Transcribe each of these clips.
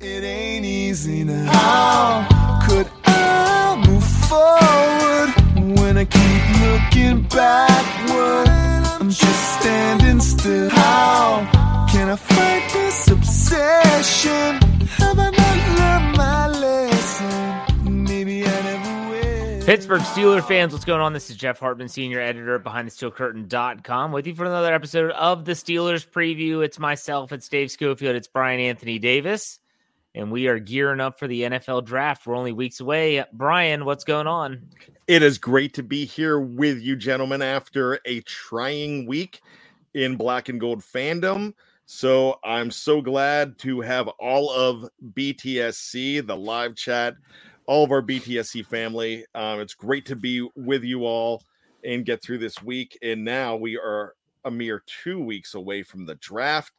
It ain't easy now. How could I move forward when I keep looking backward? I'm just standing still. How can I fight this obsession? Have I not learned my lesson? Maybe I never will. Pittsburgh Steelers fans, what's going on? This is Jeff Hartman, senior editor at BehindTheSteelCurtain.com, with you for another episode of the Steelers preview. It's myself, it's Dave Schofield, it's Bryan Anthony Davis, and we are gearing up for the NFL draft. We're only weeks away. Bryan, what's going on? It is great to be here with you, gentlemen, after a trying week in black and gold fandom. So I'm so glad to have all of BTSC, the live chat, all of our BTSC family. Um, it's great to be with you all and get through this week. And now we are a mere two weeks away from the draft.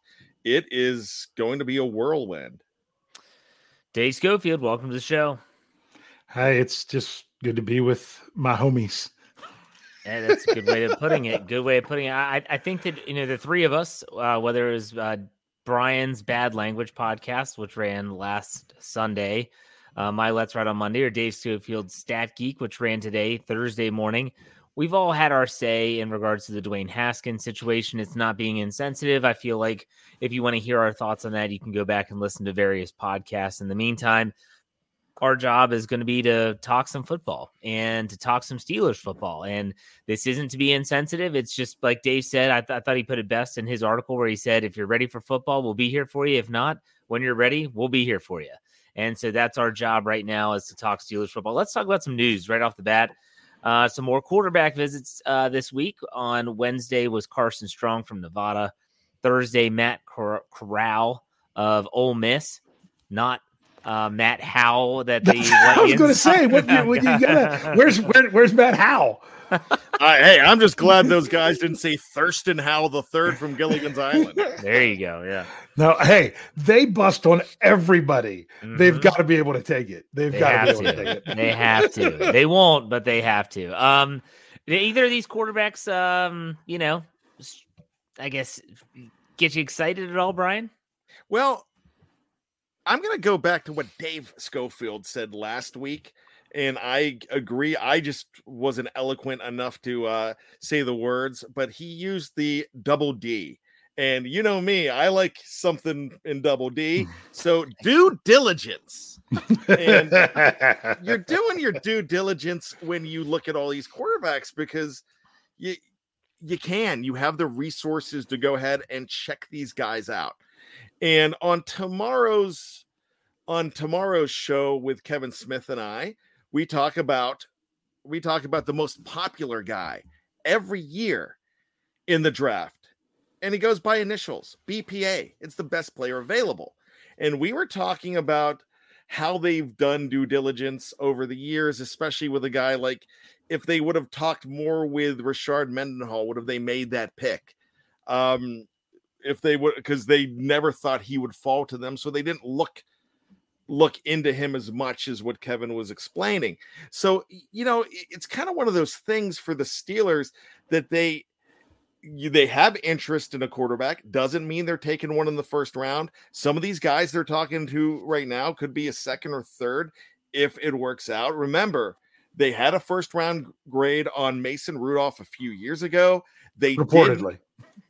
It is going to be a whirlwind. Dave Schofield, welcome to the show. Hi, it's just good to be with my homies. Yeah, that's a good way of putting it. Good way of putting it. I, I think that you know the three of us, uh, whether it was uh, Bryan's Bad Language podcast, which ran last Sunday, uh, my Let's Ride on Monday, or Dave Schofield's Stat Geek, which ran today, Thursday morning. We've all had our say in regards to the Dwayne Haskins situation. It's not being insensitive. I feel like if you want to hear our thoughts on that, you can go back and listen to various podcasts. In the meantime, our job is going to be to talk some football and to talk some Steelers football. And this isn't to be insensitive. It's just like Dave said. I, th- I, thought he put it best in his article where he said, if you're ready for football, we'll be here for you. If not, when you're ready, we'll be here for you. And so that's our job right now is to talk Steelers football. Let's talk about some news right off the bat. Uh, some more quarterback visits uh, this week. On Wednesday was Carson Strong from Nevada. Thursday, Matt Cor- Corral of Ole Miss. Not uh, Matt Howell that the I was going to say, what, what you gotta, where's where, where's Matt Howell? Uh, hey, I'm just glad those guys didn't say Thurston Howell the third from Gilligan's Island. There you go. Yeah. No, hey, they bust on everybody. Mhm. They've got to be able to take it. They've They got to be able to to. take it. They have to. They won't, but they have to. Um, either of these quarterbacks, um, you know, I guess get you excited at all, Bryan? Well, I'm going to go back to what Dave Schofield said last week. And I agree. I just wasn't eloquent enough to uh, say the words, but he used the double D. And you know me, I like something in double D. So due diligence. And you're doing your due diligence when you look at all these quarterbacks because you you can you have the resources to go ahead and check these guys out and on tomorrow's on tomorrow's show with kevin smith and i we talk about we talk about the most popular guy every year in the draft. And he goes by initials bpa it's the best player available. And we were talking about how they've done due diligence over the years, especially with a guy like if they would have talked more with Rashard Mendenhall, would have they made that pick? Um, if they would, because they never thought he would fall to them, so they didn't look look into him as much as what Kevin was explaining. So you know, it's kind of one of those things for the Steelers that they they have interest in a quarterback doesn't mean they're taking one in the first round. Some of these guys they're talking to right now could be a second or third if it works out. Remember, they had a first round grade on Mason Rudolph a few years ago. They Reportedly.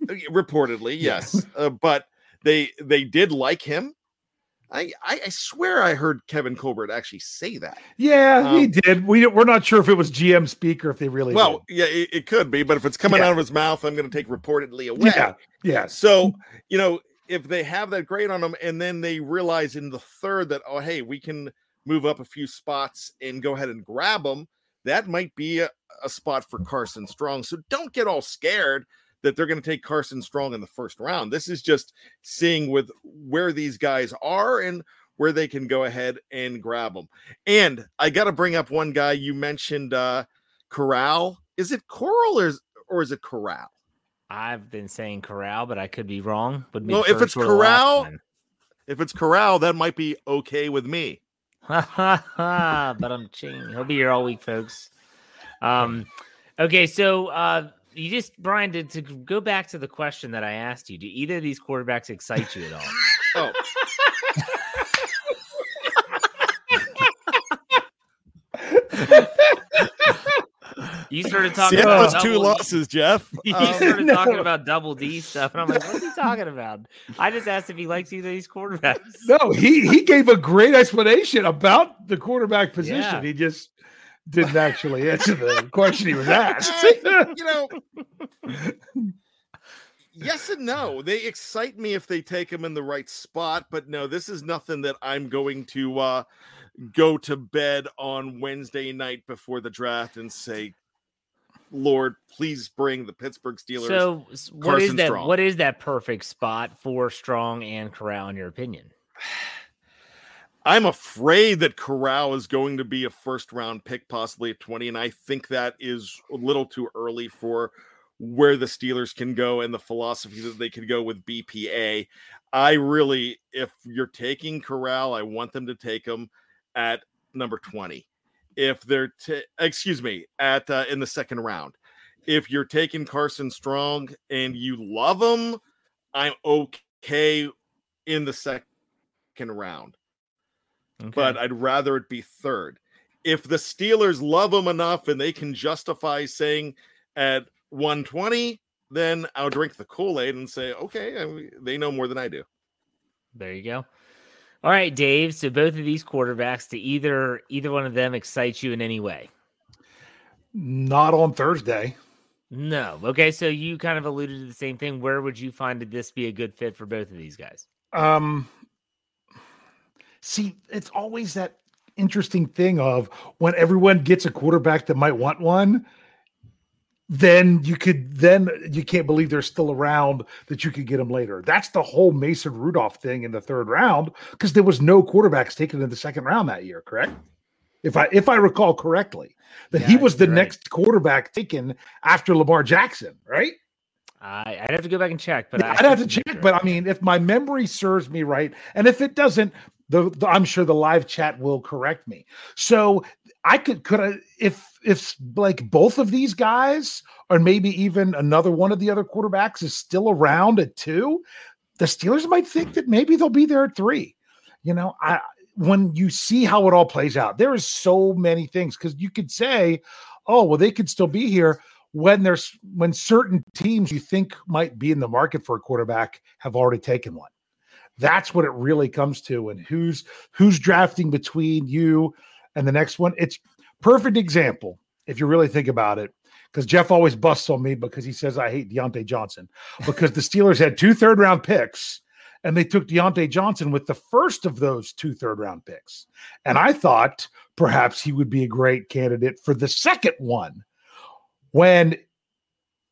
uh, reportedly, yes, uh, but they they did like him. I, I I swear I heard Kevin Colbert actually say that. Yeah, he Um, did. We we're not sure if it was GM speak or if they really Well, yeah, it, it could be, but if it's coming Yeah. out of his mouth, I'm going to take reportedly away. Yeah. Yes. So, you know, if they have that grade on them and then they realize in the third that, oh, hey, we can move up a few spots and go ahead and grab them, that might be a, a spot for Carson Strong. So don't get all scared that they're going to take Carson Strong in the first round. This is just seeing with where these guys are and where they can go ahead and grab them. And I got to bring up one guy you mentioned, uh, Corral. Is it Coral or is, or is it Corral? I've been saying Corral, but I could be wrong. Would be Well, if it's first or the last Corral. If it's Corral, that might be okay with me. Ha ha ha! But I'm ching. He'll be here all week, folks. Um, okay, so uh, you just Bryan to, to go back to the question that I asked you. Do either of these quarterbacks excite you at all? Oh, You started talking see, that about was two double- losses, Jeff. You Um, started no. talking about double D stuff, and I'm like, "What's he talking about?" I just asked if he likes either of these quarterbacks. No, he he gave a great explanation about the quarterback position. Yeah. He just didn't actually answer the question he was asked. I- you know, yes and no. They excite me if they take him in the right spot, but no, this is nothing that I'm going to uh, go to bed on Wednesday night before the draft and say, "Lord, please bring the Pittsburgh Steelers." So, s- what is Carson that? Strong. What is that perfect spot for Strong and Corral, in your opinion? I'm afraid that Corral is going to be a first round pick, possibly at 20. And I think that is a little too early for where the Steelers can go and the philosophy that they could go with BPA. I really, if you're taking Corral, I want them to take him at number 20. If they're, ta- excuse me, at uh, in the second round. If you're taking Carson Strong and you love him, I'm okay in the second round but I'd rather it be third. If the Steelers love him enough and they can justify saying at 120, then I'll drink the Kool Aid and say, okay, I mean, they know more than I do. There you go. All right, Dave. So both of these quarterbacks, to either either one of them excite you in any way? Not on Thursday. No. Okay, so you kind of alluded to the same thing. Where would you find this be a good fit for both of these guys? Um, see, it's always that interesting thing of when everyone gets a quarterback that might want one, then you could then you can't believe they're still around that you could get them later. That's the whole Mason Rudolph thing in the third round because there was no quarterbacks taken in the second round that year, correct? If I if I recall correctly, that he was the right. next quarterback taken after Lamar Jackson, right? I, I'd have to go back and check, but Yeah, I I'd have to check, you're but. I mean, if my memory serves me right, and if it doesn't, the, the- I'm sure the live chat will correct me. So I could could I if if like both of these guys, or maybe even another one of the other quarterbacks is still around at two, the Steelers might think that maybe they'll be there at three. You know, I when you see how it all plays out, there is so many things because you could say, oh, well, they could still be here when there's when certain teams you think might be in the market for a quarterback have already taken one. That's what it really comes to, and who's who's drafting between you and the next one. It's perfect example if you really think about it. Because Jeff always busts on me because he says I hate Diontae Johnson because the Steelers had two third round picks and they took Diontae Johnson with the first of those two third round picks. And I thought perhaps he would be a great candidate for the second one when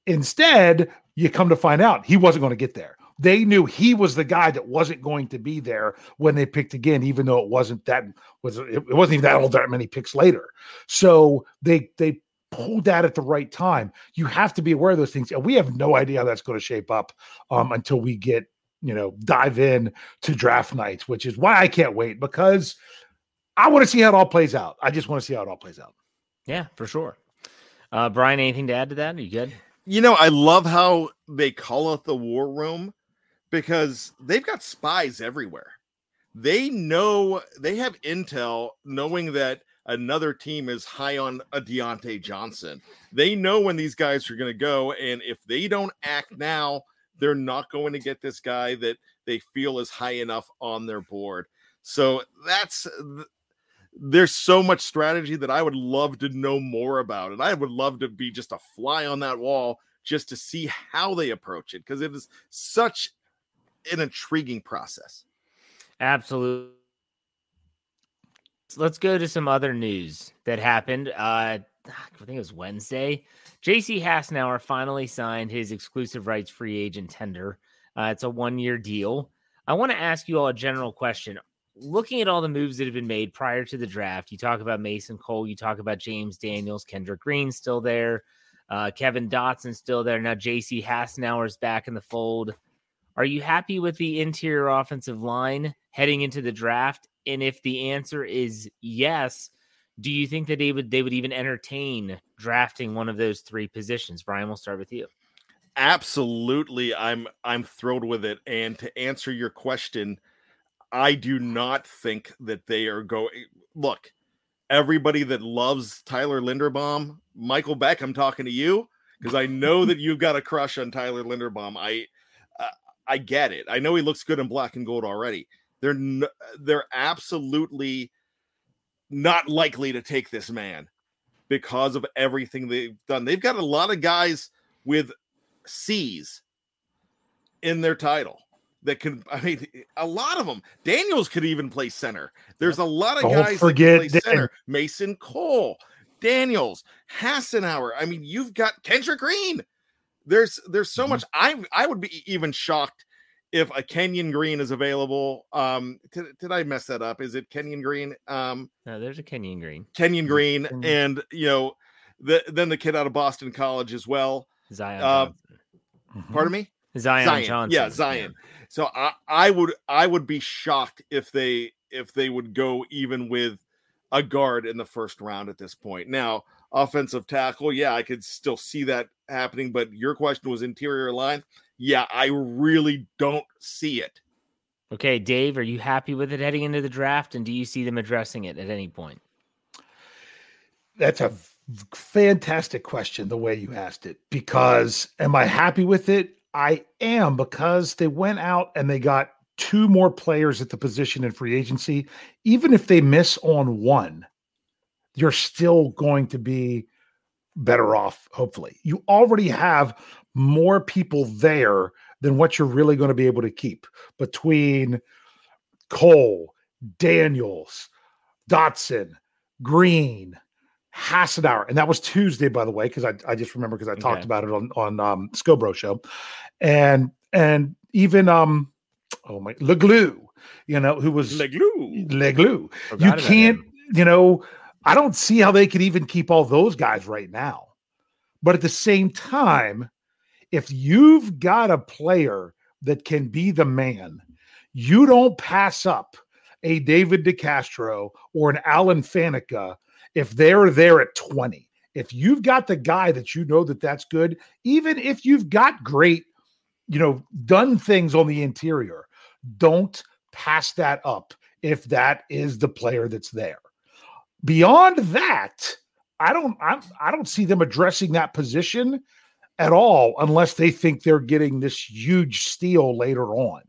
instead you come to find out he wasn't going to get there. They knew he was the guy that wasn't going to be there when they picked again, even though it wasn't that was it it wasn't even that old that many picks later. So they they pulled that at the right time. You have to be aware of those things, and we have no idea how that's going to shape up um, until we get you know dive in to draft night, which is why I can't wait because I want to see how it all plays out. I just want to see how it all plays out. yeah, for sure. Uh, Bryan, anything to add to that? Are you good? You know, I love how they call it the war room because they've got spies everywhere. They know they have intel knowing that another team is high on a Diontae Johnson. They know when these guys are going to go. And if they don't act now, they're not going to get this guy that they feel is high enough on their board. So that's there's so much strategy that I would love to know more about. And I would love to be just a fly on that wall just to see how they approach it because it is such an intriguing process. Absolutely. So let's go to some other news that happened. Uh, I think it was Wednesday. JC Hassenauer finally signed his exclusive rights free agent tender. Uh, it's a one year deal. I want to ask you all a general question. looking at all the moves that have been made prior to the draft, you talk about Mason Cole, you talk about James Daniels, Kendrick Green still there, uh, Kevin Dotson still there. Now JC Hassenauer is back in the fold. Are you happy with the interior offensive line heading into the draft? And if the answer is yes, do you think that they would they would even entertain drafting one of those three positions? Bryan, we'll start with you. Absolutely, I'm I'm thrilled with it. And to answer your question, I do not think that they are going. Look, everybody that loves Tyler Linderbaum, Michael Beck, I'm talking to you because I know that you've got a crush on Tyler Linderbaum. I I get it. I know he looks good in black and gold already. They're n- they're absolutely not likely to take this man because of everything they've done. They've got a lot of guys with C's in their title that can. I mean, a lot of them. Daniels could even play center. There's a lot of Don't guys forget that can play Dan- center. Mason Cole, Daniels, Hassenauer. I mean, you've got Kendrick Green. There's there's so Mhm. much. I I would be even shocked if a Kenyon Green is available. Um, did, did I mess that up? Is it Kenyon Green? Um, No, there's a Kenyon Green, Kenyon Green, Kenyon. and you know, the then the kid out of Boston College as well. Zion. Uh. Mhm. Pardon me. Zion, Zion. Johnson. Yeah, Zion. So I, I would I would be shocked if they if they would go even with a guard in the first round at this point. Now, offensive tackle, yeah, I could still see that happening, but your question was interior line. Yeah, I really don't see it. Okay, Dave, are you happy with it heading into the draft? And do you see them addressing it at any point? That's a fantastic question, the way you asked it. Because am I happy with it? I am, because they went out and they got two more players at the position in free agency. Even if they miss on one, you're still going to be better off, hopefully. You already have more people there than what you're really going to be able to keep between Cole, Daniels, Dotson, Green, Hassenauer, and that was Tuesday, by the way, because I, I just remember because I talked about it on on um, Scobro show, and and even um oh my Leglue, you know who was Leglue. Leglue. You can't, you know, I don't see how they could even keep all those guys right now. But at the same time, if you've got a player that can be the man, you don't pass up a David DeCastro or an Alan Faneca if they're there at 20. If you've got the guy that you know that that's good, even if you've got great, you know, done things on the interior, don't pass that up if that is the player that's there. Beyond that, I don't I'm, I don't see them addressing that position at all unless they think they're getting this huge steal later on.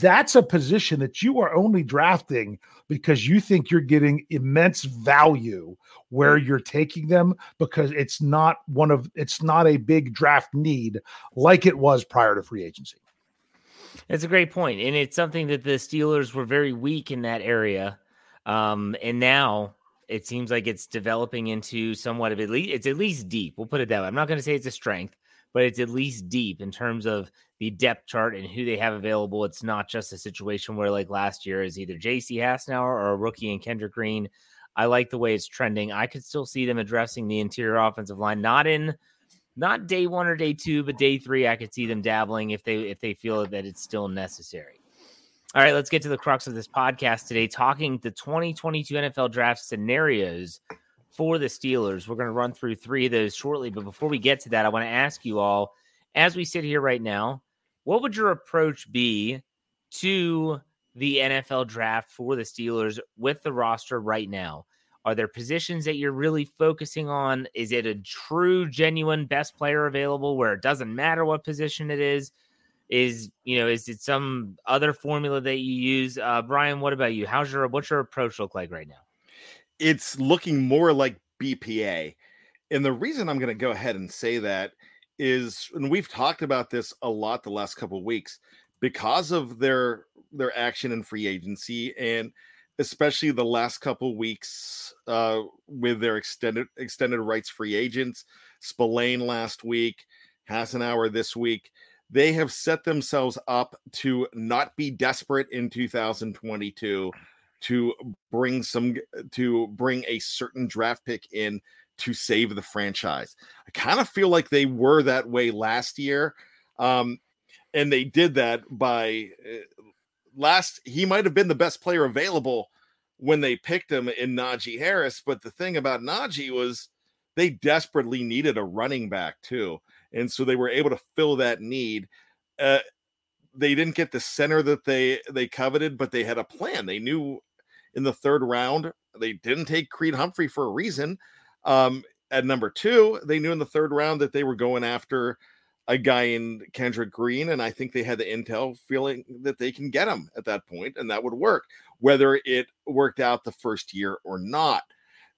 That's a position that you are only drafting because you think you're getting immense value where you're taking them because it's not one of it's not a big draft need like it was prior to free agency. That's a great point, and it's something that the Steelers were very weak in that area, um, and now it seems like it's developing into somewhat of at least it's at least deep. We'll put it that way. I'm not going to say it's a strength, but it's at least deep in terms of the depth chart and who they have available. It's not just a situation where like last year is either J.C. Hassenauer or a rookie in Kendrick Green. I like the way it's trending. I could still see them addressing the interior offensive line, not in not day one or day two, but day three, I could see them dabbling if they if they feel that it's still necessary. All right, let's get to the crux of this podcast today, talking the 2022 NFL draft scenarios for the Steelers. We're going to run through three of those shortly, but before we get to that, I want to ask you all, as we sit here right now, what would your approach be to the NFL draft for the Steelers with the roster right now? Are there positions that you're really focusing on? Is it a true, genuine best player available where it doesn't matter what position it is? Is you know, is it some other formula that you use? Uh, Bryan, what about you? How's your what's your approach look like right now? it's looking more like BPA. And the reason I'm going to go ahead and say that is, and we've talked about this a lot the last couple of weeks, because of their their action in free agency and especially the last couple weeks uh, with their extended extended rights free agents, Spillane last week, Hassenauer this week. They have set themselves up to not be desperate in 2022 to bring some to bring a certain draft pick in to save the franchise. I kind of feel like they were that way last year. Um, and they did that by uh, last he might have been the best player available when they picked him in Najee Harris, but the thing about Najee was they desperately needed a running back too. And so they were able to fill that need. Uh, they didn't get the center that they they coveted, but they had a plan. They knew in the third round they didn't take Creed Humphrey for a reason. Um, at number two, they knew in the third round that they were going after a guy in Kendrick Green, and I think they had the intel feeling that they can get him at that point, and that would work, whether it worked out the first year or not.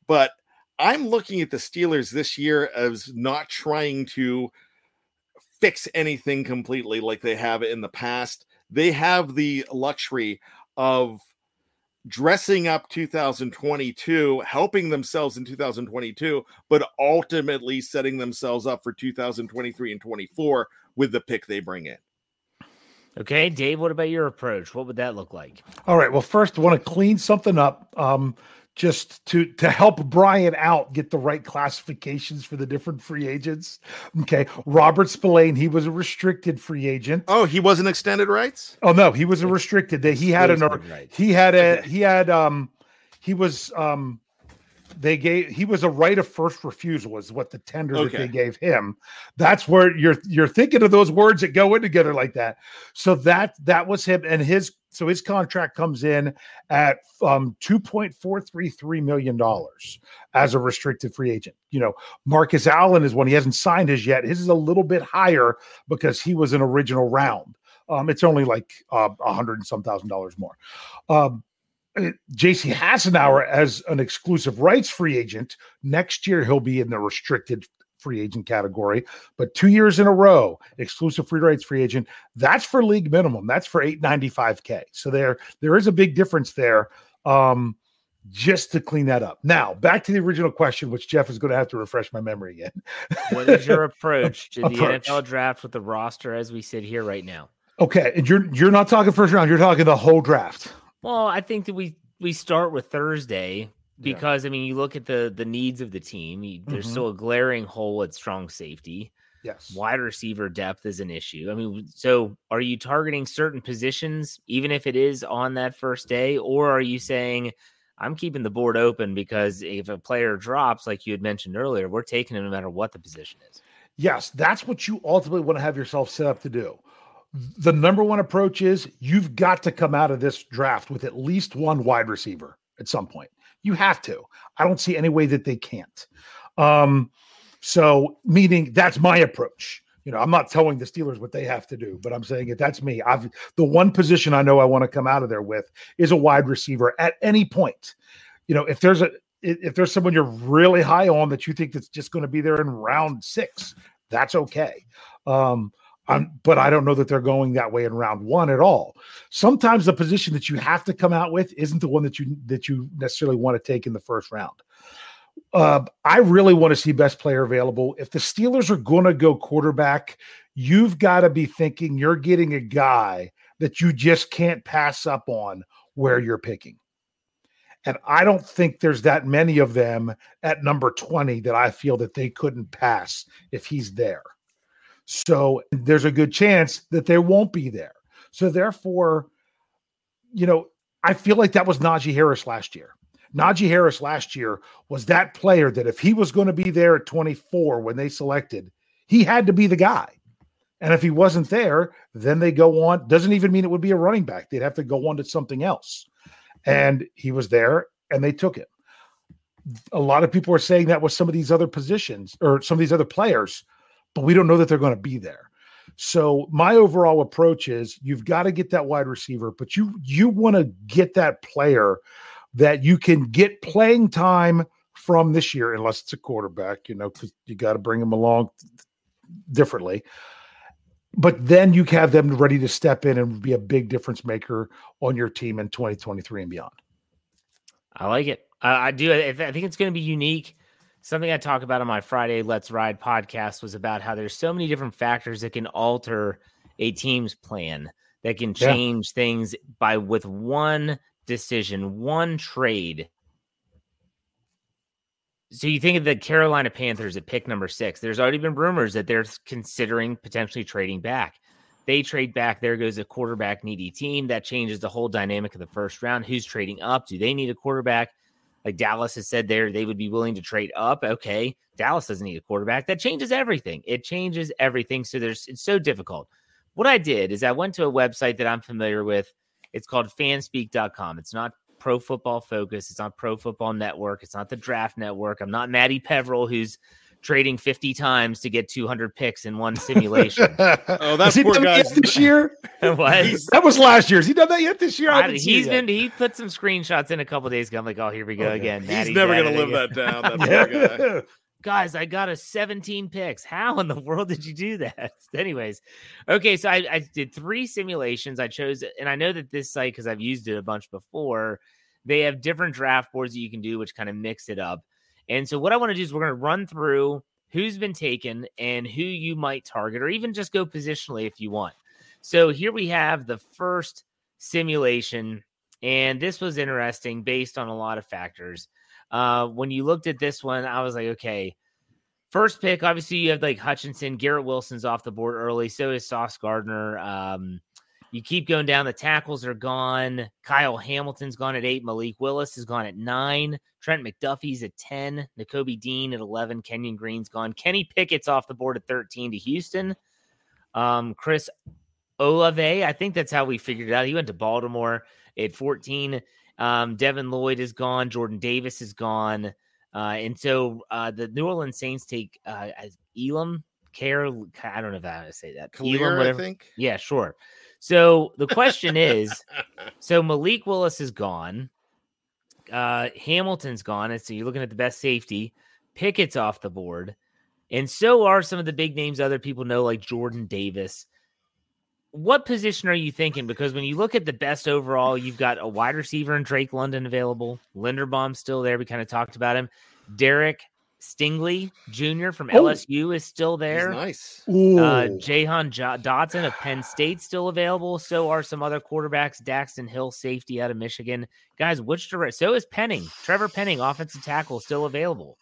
But I'm looking at the Steelers this year as not trying to fix anything completely like they have in the past. They have the luxury of dressing up 2022, helping themselves in 2022, but ultimately setting themselves up for 2023 and 24 with the pick they bring in. Okay, Dave, what about your approach? What would that look like? All right. Well, first, I want to clean something up. Um, just to to help Brian out get the right classifications for the different free agents. Okay, Robert Spillane, he was a restricted free agent. Oh, he wasn't extended rights. Oh no, he was a restricted. That he had an he had a he had um he was um they gave he was a right of first refusal is what the tender okay. that they gave him that's where you're you're thinking of those words that go in together like that so that that was him and his so his contract comes in at um 2.433 million dollars as a restricted free agent you know marcus allen is one he hasn't signed as yet his is a little bit higher because he was an original round um, it's only like uh, a uh, hundred and some thousand dollars more. Um, uh, JC Hassenauer as an exclusive rights free agent. Next year, he'll be in the restricted free agent category, but two years in a row, exclusive free rights free agent. That's for league minimum. That's for 895K. So there, there is a big difference there. Um, just to clean that up. Now, back to the original question, which Jeff is going to have to refresh my memory again. what is your approach to approach. the NFL draft with the roster as we sit here right now? Okay, and you're you're not talking first round, you're talking the whole draft. Well, I think that we we start with Thursday because yeah. I mean, you look at the the needs of the team. You, there's mm-hmm. still a glaring hole at strong safety. Yes, wide receiver depth is an issue. I mean, so are you targeting certain positions, even if it is on that first day, or are you saying? I'm keeping the board open because if a player drops, like you had mentioned earlier, we're taking him no matter what the position is. Yes, that's what you ultimately want to have yourself set up to do the number one approach is you've got to come out of this draft with at least one wide receiver at some point. You have to. I don't see any way that they can't. Um, so, meaning that's my approach. You know, I'm not telling the Steelers what they have to do, but I'm saying it. That's me. I've the one position I know I want to come out of there with is a wide receiver at any point. You know, if there's a if there's someone you're really high on that you think that's just going to be there in round six, that's okay. Um, um, but I don't know that they're going that way in round one at all. Sometimes the position that you have to come out with isn't the one that you that you necessarily want to take in the first round. Uh, I really want to see best player available. If the Steelers are going to go quarterback, you've got to be thinking you're getting a guy that you just can't pass up on where you're picking. And I don't think there's that many of them at number 20 that I feel that they couldn't pass if he's there. So there's a good chance that they won't be there. So therefore, you know, I feel like that was Najee Harris last year. Najee Harris last year was that player that if he was going to be there at 24 when they selected, he had to be the guy. And if he wasn't there, then they go on. Doesn't even mean it would be a running back. They'd have to go on to something else. And he was there and they took him. A lot of people are saying that with some of these other positions or some of these other players but we don't know that they're going to be there. So my overall approach is you've got to get that wide receiver, but you you want to get that player that you can get playing time from this year, unless it's a quarterback, you know, because you got to bring them along differently. But then you have them ready to step in and be a big difference maker on your team in 2023 and beyond. I like it. Uh, I do. I think it's going to be unique something I talk about on my Friday Let's Ride podcast was about how there's so many different factors that can alter a team's plan that can Yeah. change things by with one decision, one trade. So you think of the Carolina Panthers at pick number six. There's already been rumors that they're considering potentially trading back. They trade back. There goes a quarterback needy team. That changes the whole dynamic of the first round. Who's trading up? Do they need a quarterback? Like Dallas has said there, they would be willing to trade up. Okay. Dallas doesn't need a quarterback. That changes everything. It changes everything. So there's it's so difficult. What I did is I went to a website that I'm familiar with. It's called fanspeak.com. It's not pro football focus. It's not pro football network. It's not the draft network. I'm not Maddie Peverill, who's trading 50 times to get 200 picks in one simulation. Oh, that Has he poor done that yet this year. what? He's- That was last year's. He done that yet this year? I I- haven't seen he's been he put some screenshots in a couple days ago. I'm like, oh, here we go Okay. again. He's Maddie's never going to live again. that down. That yet. poor guy. Guys, I got a 17 picks. How in the world did you do that? Anyways, okay, so I, I did three simulations. I chose, and I know that this site, because I've used it a bunch before, they have different draft boards that you can do, which kind of mix it up. And so, what I want to do is we're going to run through who's been taken and who you might target, or even just go positionally if you want. So, here we have the first simulation, and this was interesting based on a lot of factors. Uh, when you looked at this one, I was like, okay, first pick, obviously you have like Hutchinson, Garrett Wilson's off the board early. So is Sauce Gardner. Um, you keep going down, the tackles are gone. Kyle Hamilton's gone at eight. Malik Willis is gone at nine. Trent McDuffie's at 10. Nakobe Dean at 11. Kenyon Green's gone. Kenny Pickett's off the board at 13 to Houston. Um, Chris Olave, I think that's how we figured it out. He went to Baltimore at 14. Um, Devin Lloyd is gone. Jordan Davis is gone. Uh, and so uh, the New Orleans Saints take uh, as Elam Care. I don't know if I how to say that. Elam, Clear, I whatever. think. Yeah, sure. So the question is so Malik Willis is gone. Uh, Hamilton's gone. And so you're looking at the best safety. Pickett's off the board. And so are some of the big names other people know, like Jordan Davis. What position are you thinking? Because when you look at the best overall, you've got a wide receiver in Drake London available. Linderbaum's still there. We kind of talked about him. Derek Stingley Jr. from Oh. LSU is still He's there. nice. Ooh. Uh, Jahan jo- Dotson of Penn State still available. So are some other quarterbacks. Daxton Hill, safety out of Michigan. Guys, which direct? So is Penning. Trevor Penning, offensive tackle, still available.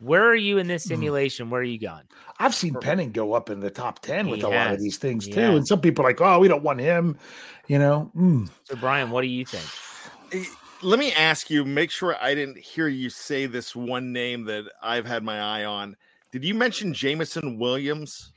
Where are you in this Hmm. simulation? Where are you going? I've seen Penning go up in the top 10 with He a lot of these things He too. has. And some people are like, oh, we don't want him. You know, Mm. So, Bryan, what do you think? Let me ask you, make sure I didn't hear you say this one name that I've had my eye on. Did you mention Jameson Williams?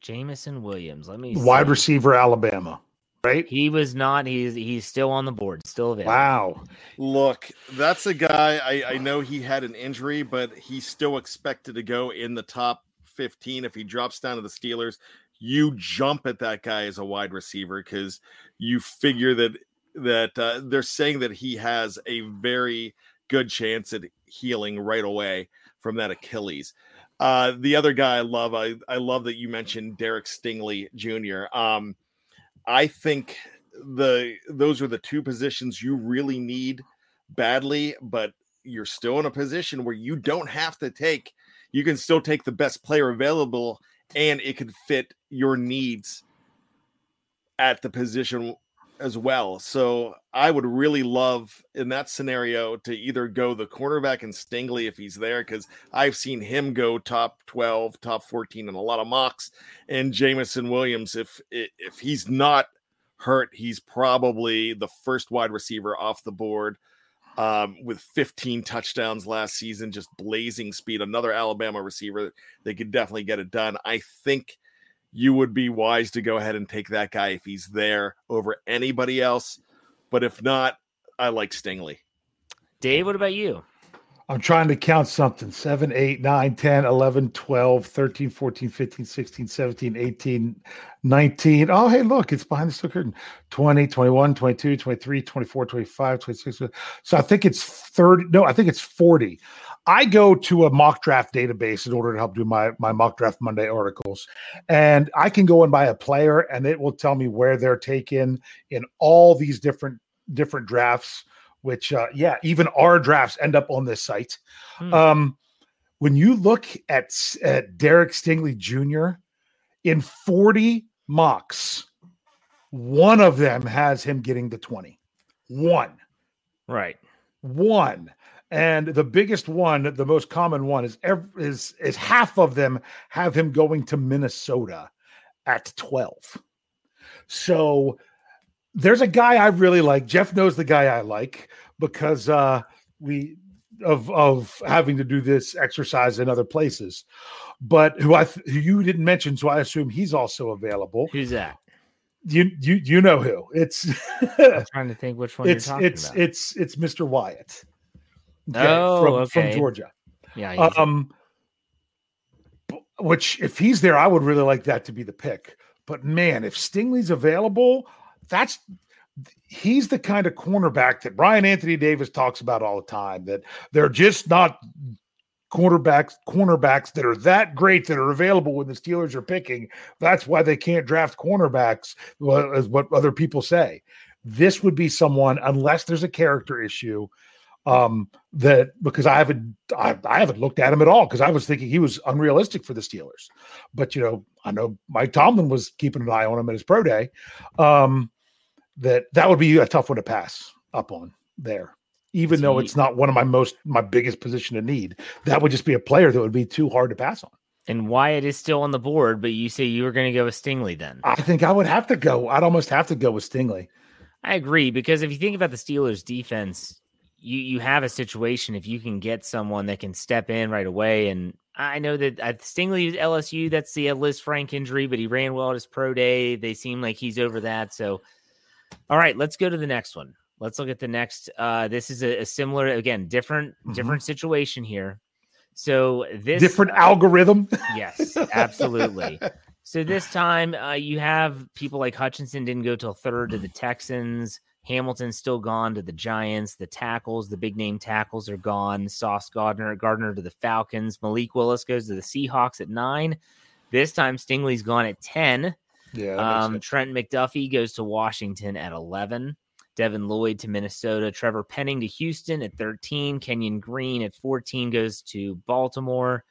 Jameson Williams. Let me wide receiver, Alabama, right? He was not. He's he's still on the board. Still available. Wow. Look, that's a guy. I, I know he had an injury, but he's still expected to go in the top 15. If he drops down to the Steelers, you jump at that guy as a wide receiver because you figure that that uh, they're saying that he has a very good chance at healing right away from that Achilles. Uh, the other guy I love, I, I love that you mentioned Derek Stingley Jr. Um, I think the those are the two positions you really need badly, but you're still in a position where you don't have to take. You can still take the best player available, and it can fit your needs at the position as well. So I would really love in that scenario to either go the cornerback and Stingley if he's there, because I've seen him go top 12, top 14 in a lot of mocks. And Jameson Williams, if if he's not hurt, he's probably the first wide receiver off the board. Um, with 15 touchdowns last season, just blazing speed. Another Alabama receiver, they could definitely get it done. I think you would be wise to go ahead and take that guy if he's there over anybody else. But if not, I like Stingley. Dave, what about you? I'm trying to count something 7, 8, 9, 10, 11, 12, 13, 14, 15, 16, 17, 18, 19. Oh, hey, look, it's behind the steel curtain 20, 21, 22, 23, 24, 25, 26. So I think it's 30. No, I think it's 40. I go to a mock draft database in order to help do my, my mock draft Monday articles. And I can go and buy a player and it will tell me where they're taken in all these different different drafts which uh, yeah even our drafts end up on this site Hmm. um when you look at, at derek stingley jr in 40 mocks, one of them has him getting the 20. One. Right. One. And the biggest one, the most common one is ev- is is half of them have him going to Minnesota at 12. So there's a guy I really like. Jeff knows the guy I like because uh we of of having to do this exercise in other places. But who I th- who you didn't mention, so I assume he's also available. Who's that? You you you know who? It's I'm trying to think which one it's you're it's about. it's it's Mr. Wyatt. Oh, from, okay. from Georgia. yeah, Um, which if he's there, I would really like that to be the pick. But man, if Stingley's available, that's he's the kind of cornerback that Bryan Anthony Davis talks about all the time. That they're just not cornerbacks cornerbacks that are that great that are available when the Steelers are picking. That's why they can't draft cornerbacks, is what other people say. This would be someone, unless there's a character issue, um, that because I haven't I, I haven't looked at him at all because I was thinking he was unrealistic for the Steelers. But you know, I know Mike Tomlin was keeping an eye on him at his pro day. Um, that that would be a tough one to pass up on there even though See- it's not one of my most my biggest position to need that would just be a player that would be too hard to pass on and Wyatt is still on the board, but you say you were going to go with Stingley then. i think i would have to go i'd almost have to go with stingley I agree because if you think about the Steelers defense, you you have a situation if you can get someone that can step in right away. And I know that uh, Stingley is LSU. That's the Lisfranc injury, but he ran well at his pro day. They seem like he's over that. So, all right, let's go to the next one. Let's look at the next. Uh, this is a, a similar, again, different Mhm. different situation here. So this different algorithm Yes, absolutely. so this time, uh, you have people like Hutchinson didn't go till third to the Texans. Hamilton's still gone to the Giants. The tackles, the big name tackles, are gone. Sauce Gardner, Gardner to the Falcons. Malik Willis goes to the Seahawks at nine. This time, Stingley's gone at ten. Yeah Um, Trent McDuffie goes to Washington at 11. Devin Lloyd to Minnesota. Trevor Penning to Houston at 13. Kenyon Green at 14 goes to Baltimore.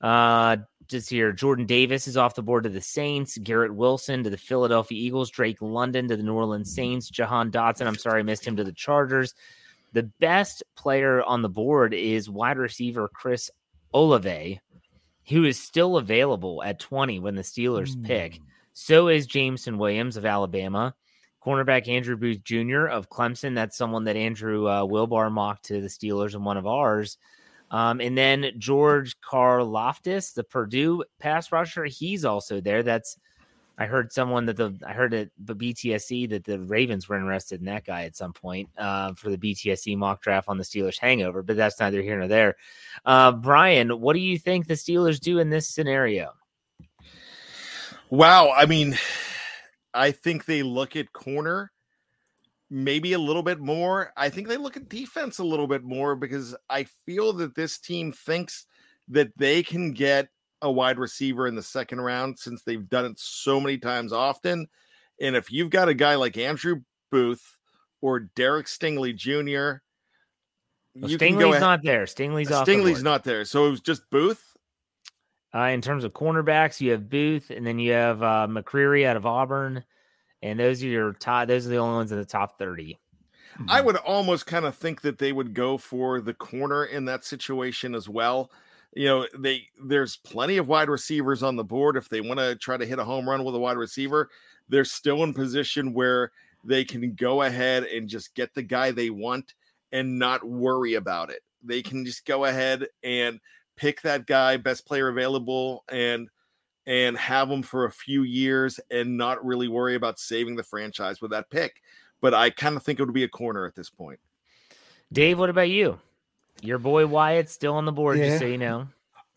Uh, just here, Jordan Davis is off the board to the Saints. Garrett Wilson to the Philadelphia Eagles. Drake London to the New Orleans Saints. Jahan Dotson, I'm sorry, I missed him to the Chargers. The best player on the board is wide receiver Chris Olave, who is still available at 20 when the Steelers pick. So is Jameson Williams of Alabama. Cornerback Andrew Booth Jr. of Clemson. That's someone that Andrew uh, Wilbar mocked to the Steelers and one of ours. Um, and then George Karlaftis, the Purdue pass rusher, he's also there. That's I heard someone that the I heard at the BTSC that the Ravens were interested in that guy at some point uh, for the BTSC mock draft on the Steelers hangover, but that's neither here nor there. Uh, Bryan, what do you think the Steelers do in this scenario? Wow. I mean, I think they look at corner maybe a little bit more. I think they look at defense a little bit more because I feel that this team thinks that they can get a wide receiver in the second round since they've done it so many times often. And if you've got a guy like Andrew Booth or Derek Stingley Jr., Well, you can go Stingley's not there. Stingley's off. the Stingley's board. not there. So it was just Booth. Uh, in terms of cornerbacks, you have Booth, and then you have uh, McCreary out of Auburn, and those are your top. Those are the only ones in the top thirty. I would almost kind of think that they would go for the corner in that situation as well. You know, they there's plenty of wide receivers on the board. If they want to try to hit a home run with a wide receiver, they're still in position where they can go ahead and just get the guy they want and not worry about it. They can just go ahead and pick that guy, best player available, and and have him for a few years and not really worry about saving the franchise with that pick but I kind of think it would be a corner at this point. Dave, what about you? Your boy Wyatt's still on the board, just so you know.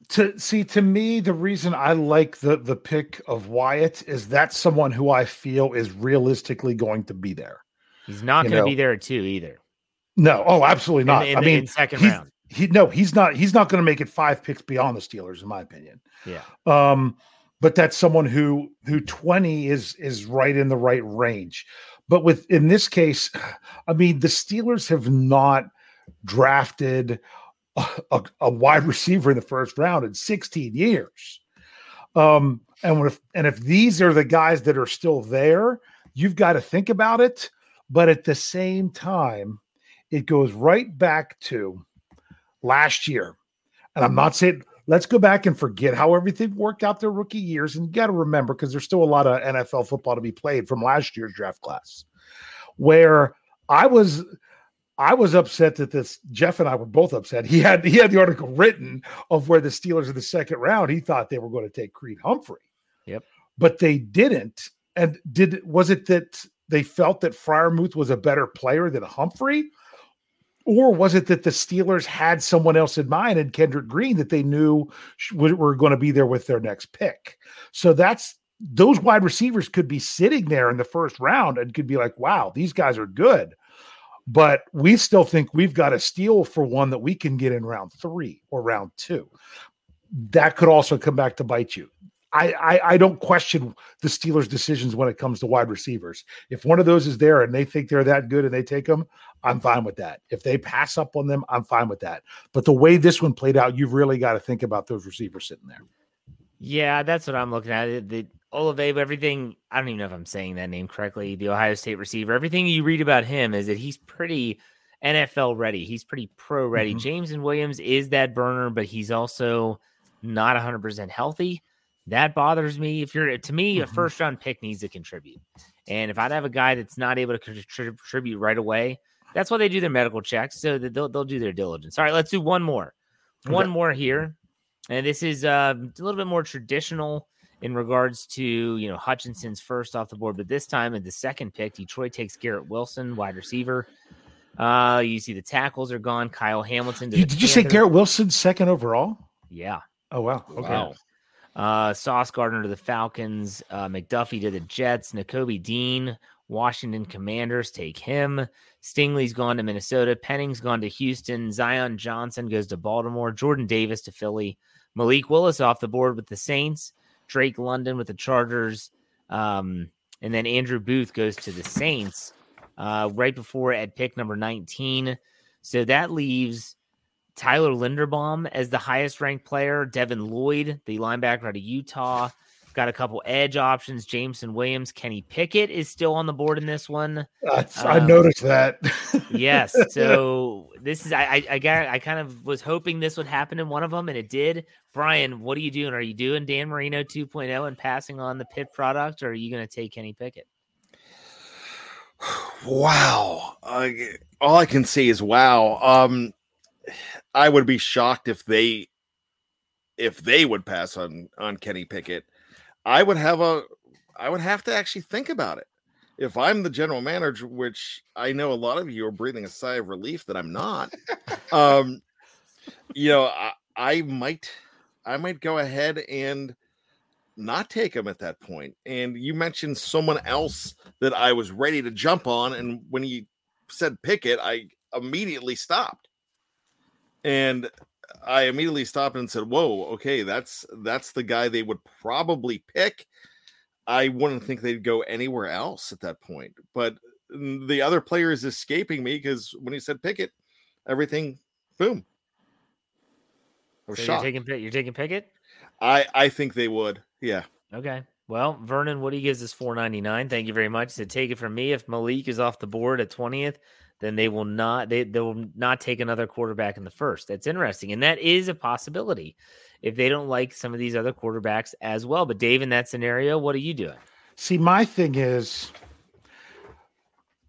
to see to me the reason i like the the pick of wyatt is that's someone who i feel is realistically going to be there He's not going to be there at two either. no oh absolutely not in i the- mean in second he's- round. He no he's not he's not going to make it five picks beyond the steelers in my opinion Yeah. um but that's someone who who 20 is is right in the right range but with in this case i mean the steelers have not drafted a, a- a wide receiver in the first round in 16 years um And if and if these are the guys that are still there, you've got to think about it. But at the same time, it goes right back to last year. And I'm not saying let's go back and forget how everything worked out their rookie years. And you got to remember, because there's still a lot of NFL football to be played from last year's draft class, where I was I was upset that this Jeff and I were both upset. He had he had the article written of where the Steelers in the second round, he thought they were going to take Creed Humphrey. Yep. But they didn't. And did was it that they felt that Freiermuth was a better player than Humphrey? Or was it that the Steelers had someone else in mind and Kendrick Green that they knew were going to be there with their next pick? So that's those wide receivers could be sitting there in the first round and could be like, wow, these guys are good. But we still think we've got a steal for one that we can get in round three or round two. That could also come back to bite you. I, I, I don't question the Steelers' decisions when it comes to wide receivers. If one of those is there and they think they're that good and they take them, I'm fine with that. If they pass up on them, I'm fine with that. But the way this one played out, you've really got to think about those receivers sitting there. Yeah, that's what I'm looking at. The Olave, everything. I don't even know if I'm saying that name correctly. The Ohio State receiver. Everything you read about him is that he's pretty NFL ready. He's pretty pro ready. Mm-hmm. Jameson Williams is that burner, but he's also not 100% healthy. That bothers me. If you're to me, mm-hmm. a first round pick needs to contribute. And if I'd have a guy that's not able to contribute right away, that's why they do their medical checks so that they'll, they'll do their diligence. All right, let's do one more. One okay. more here. And this is uh, a little bit more traditional in regards to, you know, Hutchinson's first off the board, but this time in the second pick, Detroit takes Garrett Wilson, wide receiver. Uh, you see the tackles are gone. Kyle Hamilton. Did you say Garrett Wilson second overall? Yeah. Oh wow. Okay. Wow. Uh, Sauce Gardner to the Falcons, uh, McDuffie to the Jets, Nakobe Dean, Washington Commanders take him. Stingley's gone to Minnesota. Penning's gone to Houston. Zion Johnson goes to Baltimore. Jordan Davis to Philly. Malik Willis off the board with the Saints. Drake London with the Chargers. Um, and then Andrew Booth goes to the Saints uh, right before at pick number 19. So that leaves Tyler Linderbaum as the highest ranked player, Devin Lloyd, the linebacker out of Utah. Got a couple edge options. Jameson Williams, Kenny Pickett is still on the board in this one. Um, I noticed that. yes. So this is I, I I got I kind of was hoping this would happen in one of them, and it did. Bryan, what are you doing? Are you doing Dan Marino 2.0 and passing on the Pitt product, or are you going to take Kenny Pickett? Wow. Uh, all I can see is wow. Um, I would be shocked if they if they would pass on on Kenny Pickett. I would have a I would have to actually think about it. If I'm the general manager, which I know a lot of you are breathing a sigh of relief that I'm not, um, you know, I, I might I might go ahead and not take him at that point. And you mentioned someone else that I was ready to jump on, and when he said Pickett, I immediately stopped and I immediately stopped and said, "Whoa, okay, that's that's the guy they would probably pick." I wouldn't think they'd go anywhere else at that point. But the other player is escaping me because when he said Pickett, everything, boom. I was so shocked. You're taking you're taking Pickett. I I think they would. Yeah. Okay. Well, Vernon Woody gives us four ninety nine. Thank you very much. To take it from me, if Malik is off the board at twentieth, then they will not they, they will not take another quarterback in the first. That's interesting. And that is a possibility if they don't like some of these other quarterbacks as well. But Dave, in that scenario, what are you doing? See, my thing is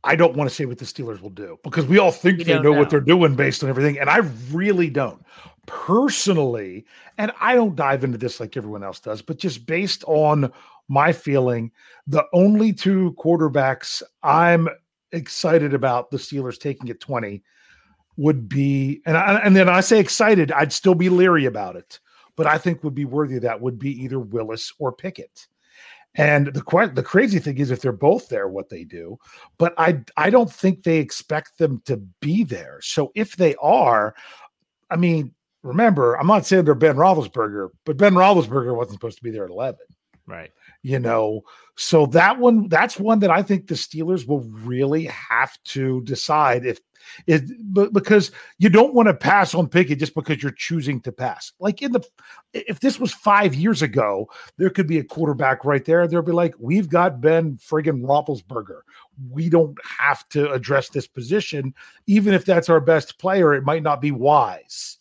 I don't want to say what the Steelers will do because we all think they know, know what they're doing based on everything. And I really don't personally. And I don't dive into this like everyone else does, but just based on my feeling, the only two quarterbacks I'm excited about the Steelers taking it 20 would be, and I, and then I say excited, I'd still be leery about it, but I think would be worthy that would be either Willis or Pickett. And the the crazy thing is, if they're both there, what they do, but I I don't think they expect them to be there. So if they are, I mean, remember, I'm not saying they're Ben Roethlisberger, but Ben Roethlisberger wasn't supposed to be there at 11. Right. You know. So that one, that's one that I think the Steelers will really have to decide if it because you don't want to pass on Pickett just because you're choosing to pass. Like in the if this was five years ago, there could be a quarterback right there. They'll be like, we've got Ben friggin' Roethlisberger. We don't have to address this position, even if that's our best player. It might not be wise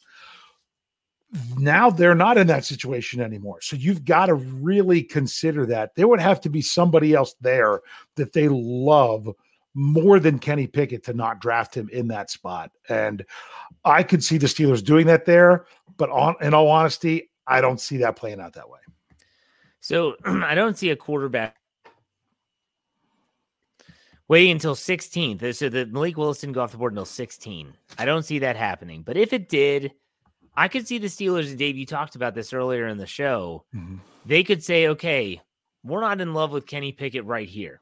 now they're not in that situation anymore. So you've got to really consider that. There would have to be somebody else there that they love more than Kenny Pickett to not draft him in that spot. And I could see the Steelers doing that there, but on in all honesty, I don't see that playing out that way. So I don't see a quarterback waiting until 16th. So the Malik Willis didn't go off the board until 16. I don't see that happening. But if it did, I could see the Steelers, and Dave, you talked about this earlier in the show. Mm-hmm. They could say, okay, we're not in love with Kenny Pickett right here.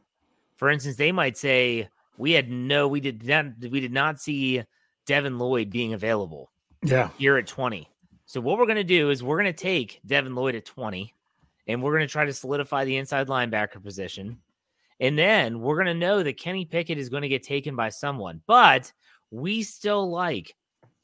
For instance, they might say, we had no, we did not, we did not see Devin Lloyd being available. Yeah. Here at 20. So what we're going to do is we're going to take Devin Lloyd at 20 and we're going to try to solidify the inside linebacker position. And then we're going to know that Kenny Pickett is going to get taken by someone, but we still like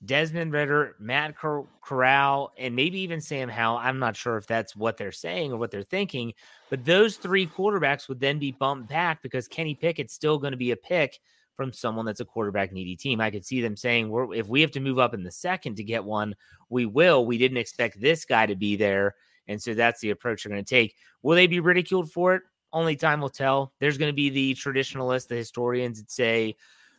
Desmond Ridder, Matt Corral, and maybe even Sam Howell. I'm not sure if that's what they're saying or what they're thinking, but those three quarterbacks would then be bumped back because Kenny Pickett's still going to be a pick from someone that's a quarterback needy team. I could see them saying, "We're if we have to move up in the second to get one, we will. We didn't expect this guy to be there." And so that's the approach they're going to take. Will they be ridiculed for it? Only time will tell. There's going to be the traditionalists, the historians that say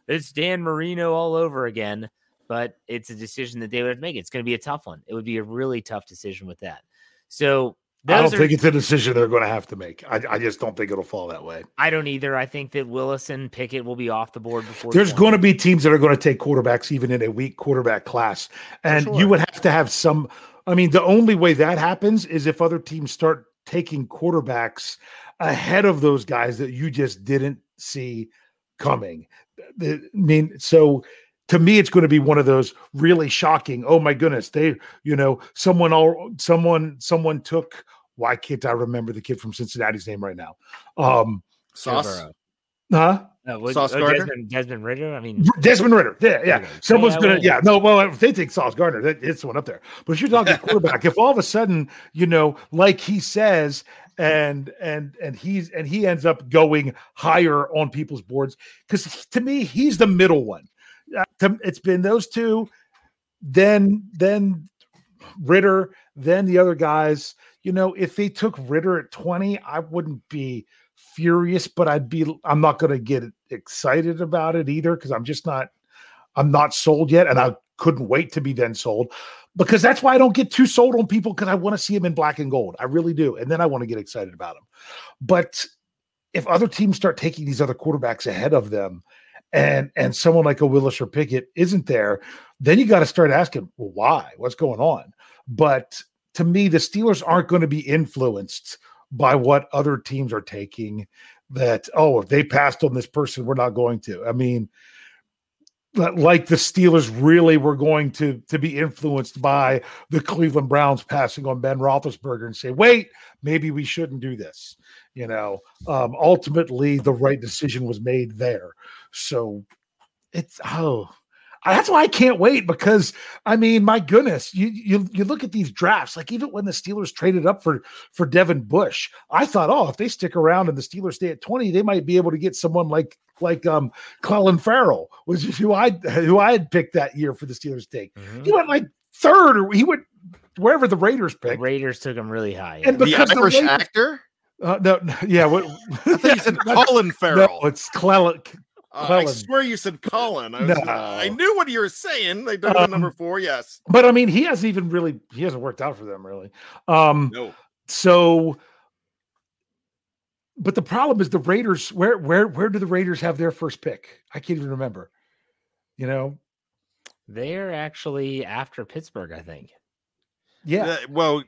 it's Dan Marino all over again but it's a decision that they would have to make. It's going to be a tough one. It would be a really tough decision with that. So I don't are, think it's a decision they're going to have to make. I, I, just don't think it'll fall that way. I don't either. I think that Willis and Pickett will be off the board before. There's going to be teams that are going to take quarterbacks even in a weak quarterback class, and sure. you would have to have some. I mean, the only way that happens is if other teams start taking quarterbacks ahead of those guys that you just didn't see coming. I mean, so to me it's going to be one of those really shocking oh my goodness they you know someone all someone someone took why can't i remember the kid from cincinnati's name right now um sauce huh no, was, Sauce oh, Gardner, Desmond, Desmond Ridder. I mean, Desmond Ritter. Yeah, yeah. Someone's yeah, gonna. Well, yeah, no. Well, if they take Sauce Gardner, that it's one up there. But if you're talking quarterback, if all of a sudden, you know, like he says, and and and he's and he ends up going higher on people's boards, because to me, he's the middle one it's been those two, then then Ridder, then the other guys. You know, if they took Ridder at 20, I wouldn't be furious, but I'd be I'm not going to get excited about it either because I'm just not I'm not sold yet and I couldn't wait to be then sold because that's why I don't get too sold on people because I want to see them in black and gold. I really do. And then I want to get excited about them. But if other teams start taking these other quarterbacks ahead of them and and someone like a Willis or Pickett isn't there, then you got to start asking, well, why? What's going on? But to me, the Steelers aren't going to be influenced by what other teams are taking. That oh, if they passed on this person, we're not going to. I mean, like the Steelers really were going to to be influenced by the Cleveland Browns passing on Ben Roethlisberger and say, wait, maybe we shouldn't do this. You know, um, ultimately the right decision was made there. So it's oh that's why I can't wait because I mean, my goodness, you you you look at these drafts, like even when the Steelers traded up for for Devin Bush, I thought, oh, if they stick around and the Steelers stay at 20, they might be able to get someone like like um Clelin Ferrell, which is who I who I had picked that year for the Steelers take. Mm-hmm. He went like third, or he went wherever the Raiders picked. The Raiders took him really high. And the Irish the Raiders, actor. Uh, no, yeah. What? I thought you said Colin Farrell. No, it's Clelin. Uh, I swear you said Colin. I, was, no. I knew what you were saying. They did um, number four, yes. But I mean, he hasn't even really he hasn't worked out for them really. Um no. so but the problem is the Raiders, where where where do the Raiders have their first pick? I can't even remember. You know? They're actually after Pittsburgh, I think. Yeah. Uh, well,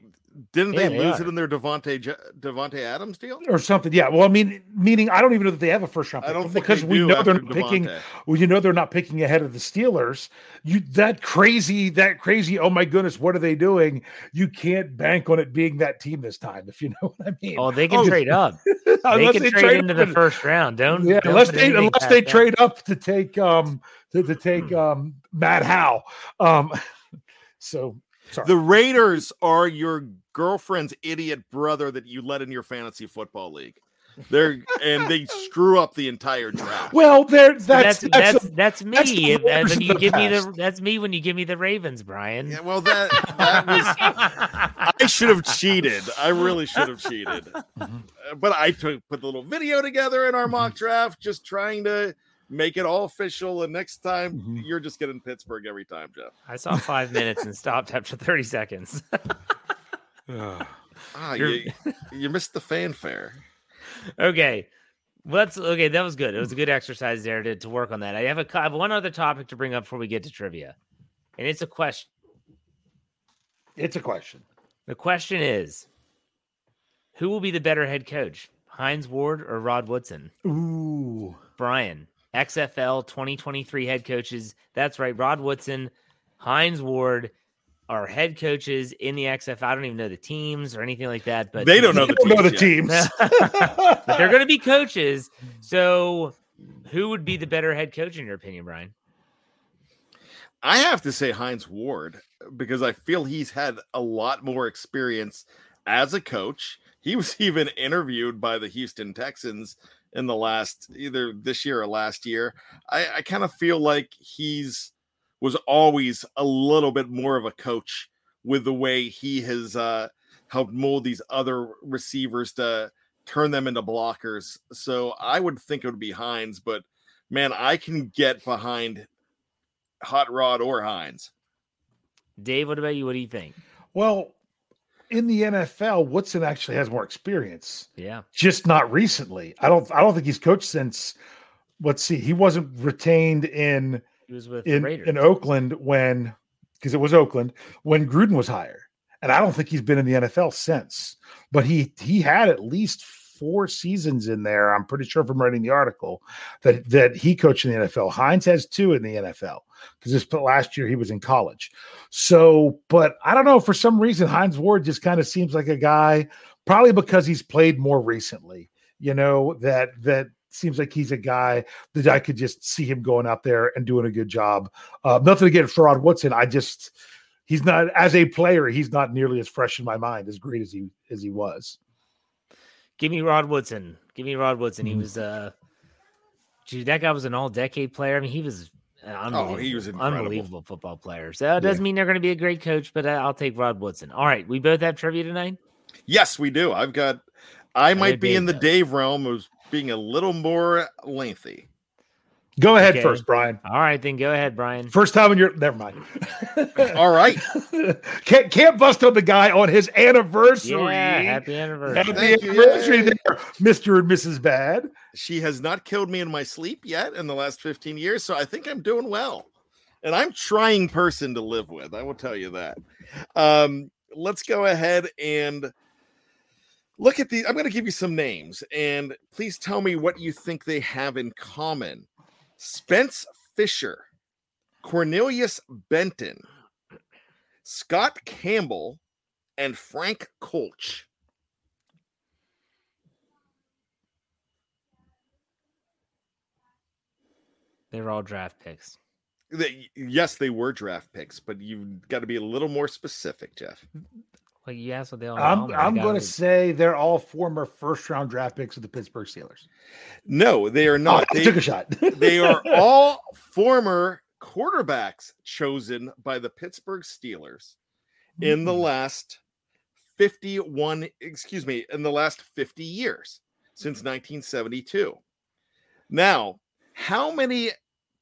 didn't Yeah, they they lose are. it in their Davante Davante Adams deal? or something. Yeah. Well, I mean, meaning I don't even know that they have a first round I pick don't think because they we do know they're not picking. Well, you know they're not picking ahead of the Steelers. You that crazy, that crazy. Oh my goodness, what are they doing? You can't bank on it being that team this time, if you know what I mean. Oh, they can Oh, trade up. They can they trade into the first round. Don't Yeah, don't unless they unless they them. trade up to take um to, to take um Matt Howe. Um, so sorry. The Raiders are your girlfriend's idiot brother that you let in your fantasy football league. They're and they screw up the entire draft. well, there that's that's that's, that's a- that's me. that's the if- when you the give me the that's me when you give me the Ravens, Bryan. Yeah, well, that that was I should have cheated. I really should have cheated. Mhm. Uh, But I took put the little video together in our mock Mm-hmm. draft, just trying to make it all official. And next time, Mhm. you're just getting Pittsburgh every time, Jeff. I saw five minutes and stopped after thirty seconds. Ah, You're- you, you missed the fanfare. okay. Well, that's okay. That was good. It was a good exercise there to, to work on that. I have a I have one other topic to bring up before we get to trivia, and it's a question. it's a question. The question is, who will be the better head coach, Hines Ward or Rod Woodson? Ooh. Bryan, XFL 2023 head coaches. That's right, Rod Woodson, Hines Ward are head coaches in the XFL. I don't even know the teams or anything like that, but They don't know They the don't know the teams teams. but they're going to be coaches. So, who would be the better head coach in your opinion, Bryan? I have to say Hines Ward because I feel he's had a lot more experience as a coach. He was even interviewed by the Houston Texans in the last either this year or last year. I, I kind of feel like he's was always a little bit more of a coach with the way he has uh, helped mold these other receivers to turn them into blockers. So I would think it would be Hines, but man, I can get behind Hot Rod or Hines. Dave, what about you? What do you think? Well, in the NFL, Woodson actually has more experience, Yeah. just not recently. I don't I don't think he's coached since let's see, he wasn't retained in He was with in, Raiders. in Oakland when because it was Oakland when Gruden was hired. And I don't think he's been in the NFL since. But he he had at least four seasons in there. I'm pretty sure from writing the article that that he coached in the NFL. Hines has two in the NFL because this but last year he was in college. So, but I don't know for some reason Hines Ward just kind of seems like a guy, probably because he's played more recently. You know that that seems like he's a guy that I could just see him going out there and doing a good job. Uh, nothing against Rod Woodson. I just he's not as a player. He's not nearly as fresh in my mind as great as he as he was. Give me Rod Woodson. Give me Rod Woodson. He Mhm. was uh Gee, that guy was an all-decade player. I mean, he was unbelievable, Oh, he was incredible. unbelievable football player. So it doesn't mean they're going to be a great coach, but I- I'll take Rod Woodson. All right, we both have trivia tonight. Yes, we do. I've got. I know might be in the Dave does. Dave realm of being a little more lengthy. Go ahead Okay. first, Bryan. All right, then go ahead, Bryan. First time in your never mind. All right. can't can't bust up the guy on his anniversary. Yeah, happy anniversary. Happy Thank you. anniversary Yay. there, Mr. and Mrs. Bad. She has not killed me in my sleep yet in the last 15 years, so I think I'm doing well. And I'm trying person to live with. I will tell you that. Um, let's go ahead and look at the. I'm going to give you some names, and please tell me what you think they have in common. Spence Fisher, Cornelius Benton, Scott Campbell, and Frank Kolch. They were all draft picks. They, yes, they were draft picks, but you've got to be a little more specific, Jeff. Well, you asked what they all. I'm. I I'm going to say they're all former first round draft picks of the Pittsburgh Steelers. No, they are Oh, not. I They, took a shot. they are all former quarterbacks chosen by the Pittsburgh Steelers in the Mm. last 51, excuse me, in the last 50 years since 1972. Now, how many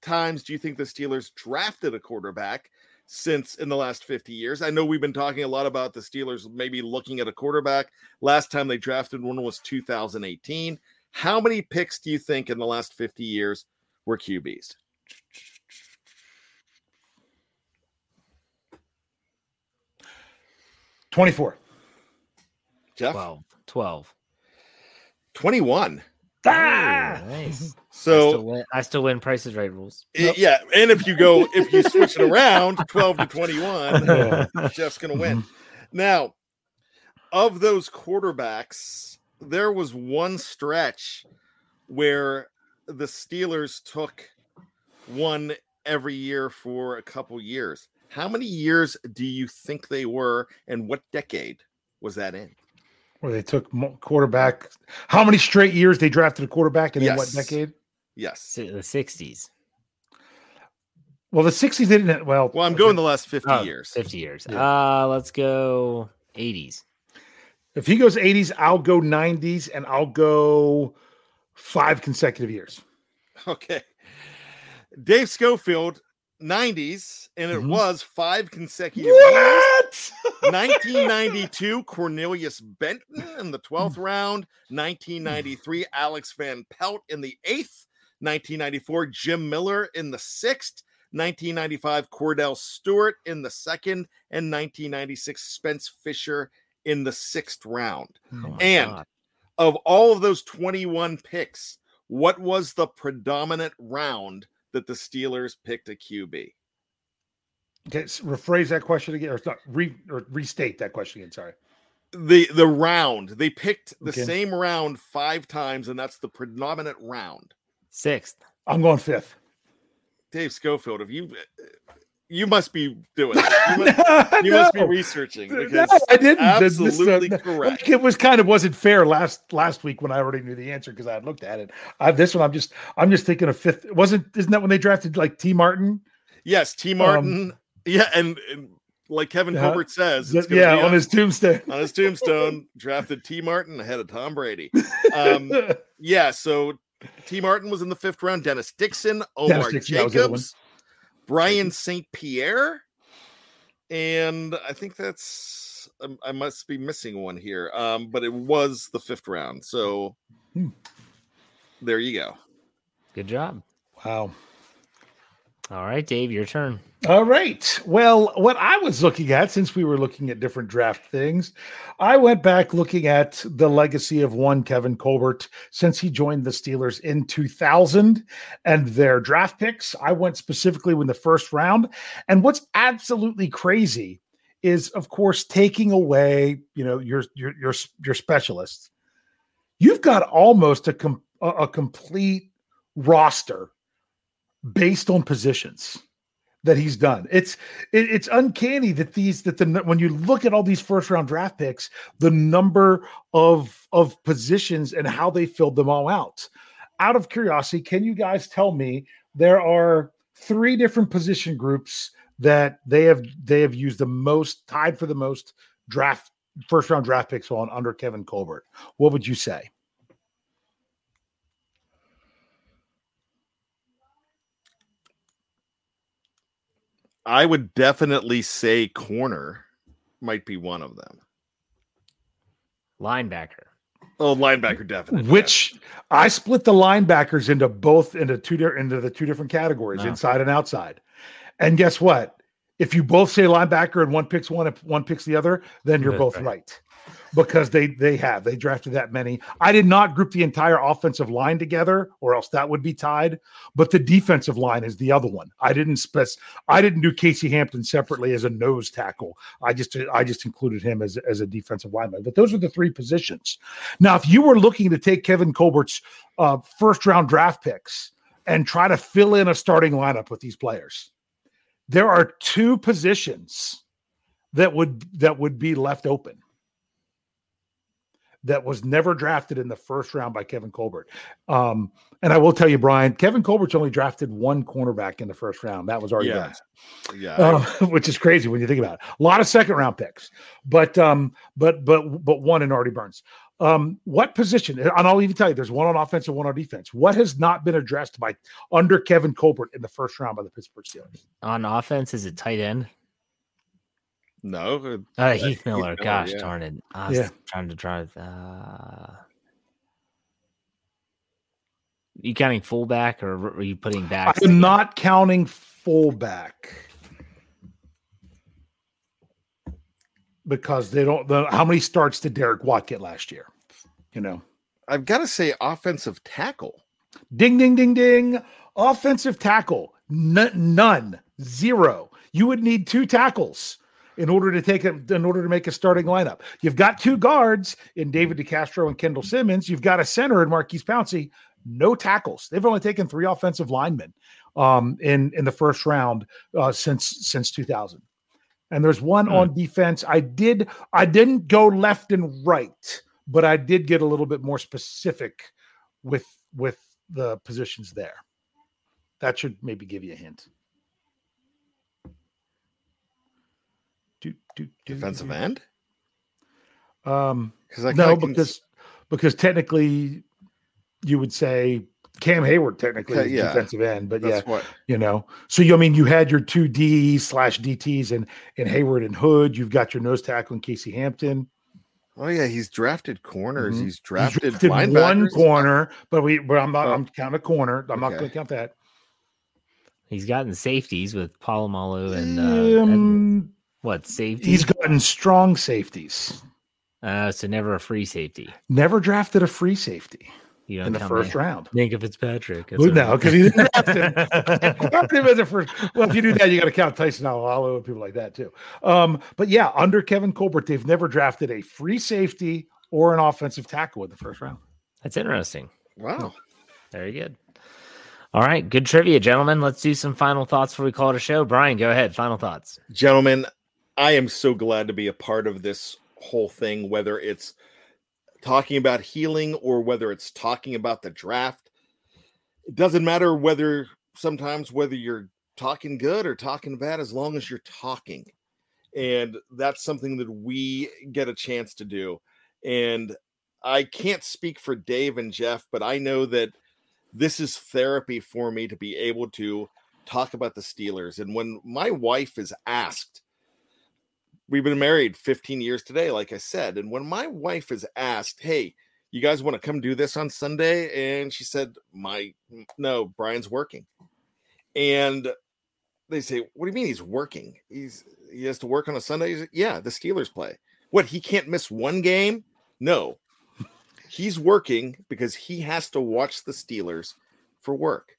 times do you think the Steelers drafted a quarterback since in the last 50 years? I know we've been talking a lot about the Steelers maybe looking at a quarterback. Last time they drafted one was 2018. How many picks do you think in the last 50 years were QBs? 24. Jeff, 12. 12. 21. Ah! Ooh, nice. I So still, win, I still win prices right rules. I- yeah, and if you go, if you switch it around, 12 to 21, Yeah. Jeff's going to win. Now, of those quarterbacks, there was one stretch where the Steelers took one every year for a couple years. How many years do you think they were, and what decade was that in? Where they took quarterback. How many straight years they drafted a quarterback and in what decade? Yes. The 60s. Well, the 60s they didn't. Well, Well, I'm going the last 50 Oh, years. 50 years. Yeah. Uh, let's go 80s. If he goes 80s, I'll go 90s and I'll go five consecutive years. Okay. Dave Schofield, 90s, and it Mhm. was five consecutive years. What? 1992, Cornelius Benton in the 12th round. 1993, Alex Van Pelt in the eighth. 1994, Jim Miller in the sixth. 1995, Kordell Stewart in the second. And 1996, Spence Fisher in the sixth round. Oh And- God. Of all of those 21 picks, what was the predominant round that the Steelers picked a QB? Okay, s- rephrase that question again, or, not, re, or restate that question again. Sorry. the the round they picked the Okay. same round five times and that's the predominant round Sixth. I'm going fifth. dave schofield if you you must be doing it. you, must, you must be No. researching No, I didn't. This- this, uh, absolutely correct. like, It was kind of wasn't fair last last week when I already knew the answer because I had looked at it. I, this one, I'm just I'm just thinking of fifth. Wasn't isn't that when they drafted like Tee Martin? yes Tee Martin yeah and, and like kevin Yeah. says it's yeah, on his tombstone. on his tombstone drafted Tee Martin ahead of tom brady um yeah so Tee Martin was in the fifth round dennis dixon omar Dixon, that was the other one. jacobs brian st pierre and i think that's um, i must be missing one here um but it was the fifth round so Hmm. there you go Good job. wow. All right, Dave, your turn. All right. Well, what I was looking at, since we were looking at different draft things, I went back looking at the legacy of one Kevin Colbert since he joined the Steelers in 2000 and their draft picks. I went specifically in the first round. And what's absolutely crazy is, of course, taking away, you know, your your your your specialists. You've got almost a com- a, a complete roster based on positions that he's done. It's it, it's uncanny that these that the when you look at all these first round draft picks, the number of of positions and how they filled them all out. Out of curiosity, can you guys tell me there are three different position groups that they have they have used the most tied for the most draft first round draft picks on under Kevin Colbert. What would you say? I would definitely say corner might be one of them Linebacker. oh linebacker definitely Which I split the linebackers into both into two di- into the two different categories, Wow. inside and outside. And guess what? If you both say linebacker and one picks one, if one picks the other, then you're That's both right. right. Because they they have they drafted that many. I did not group the entire offensive line together, or else that would be tied. But the defensive line is the other one. I didn't spec. I didn't do Casey Hampton separately as a nose tackle. I just I just included him as as a defensive lineman. But those are the three positions. Now, if you were looking to take Kevin Colbert's uh, first round draft picks and try to fill in a starting lineup with these players, there are two positions that would that would be left open that was never drafted in the first round by Kevin Colbert. Um, and I will tell you, Bryan, Kevin Colbert's only drafted one cornerback in the first round. That was Artie Yeah. Burns yeah uh, which is crazy when you think about it. A lot of second round picks, but um, but but but one in Artie Burns. Um, what position? And I'll even tell you, there's one on offense and one on defense. What has not been addressed by under Kevin Colbert in the first round by the Pittsburgh Steelers? On offense, is it tight end? No uh, Uh, Heath Heath Miller. Miller, Gosh yeah. darn it. I was Yeah. trying to drive. Uh... You counting fullback or are you putting back? I'm not counting fullback. because they don't. The, how many starts did Derek Watt get last year? You know, I've got to say, offensive tackle. ding, ding, ding, ding. Offensive tackle, N- none, zero. You would need two tackles in order to take it in order to make a starting lineup. You've got two guards in David DeCastro and Kendall Simmons. You've got a center in Maurkice Pouncey. No tackles. They've only taken three offensive linemen um, in in the first round uh, since since 2000. And there's one Hmm. on defense. I did I didn't go left and right, but I did get a little bit more specific with with the positions there. That should maybe give you a hint. Do, do, do, Defensive do. end? Um, Because no, kinda can because because technically you would say Cam Hayward technically Okay, is yeah. defensive end, but yeah, what. you know. So you I mean you had your two D slash DTs and and Hayward and Hood. You've got your nose tackle in Casey Hampton. Oh yeah, he's drafted corners. Mhm. He's He's drafted, drafted one corner, but we but I'm not Oh. I'm counting a corner. I'm not going to count that. He's gotten safeties with Polamalu and, uh, and Um, what safety? he's gotten strong safeties. uh, so never a free safety. Never drafted a free safety You in the first Ma- round. Minkah Fitzpatrick. That's Well, no, because he didn't draft him. Him as a first. Well, if you do that, you got to count Tyson Alualu and people like that too. Um, but yeah, under Kevin Colbert, they've never drafted a free safety or an offensive tackle in the first round. That's interesting. Wow. Very good. All right, good trivia, gentlemen. Let's do some final thoughts before we call it a show. Bryan, go ahead. Final thoughts. Gentlemen, I am so glad to be a part of this whole thing, whether it's talking about healing or whether it's talking about the draft. It doesn't matter whether sometimes whether you're talking good or talking bad, as long as you're talking. And that's something that we get a chance to do. And I can't speak for Dave and Jeff, but I know that this is therapy for me to be able to talk about the Steelers. And when my wife is asked, we've been married 15 years today, like I said. And when my wife is asked, Hey, you guys want to come do this on Sunday? And she said, My no, Bryan's working. And they say, What do you mean he's working? He's he has to work on a Sunday. Yeah, the Steelers play. What he can't miss one game? No. He's working because he has to watch the Steelers for work.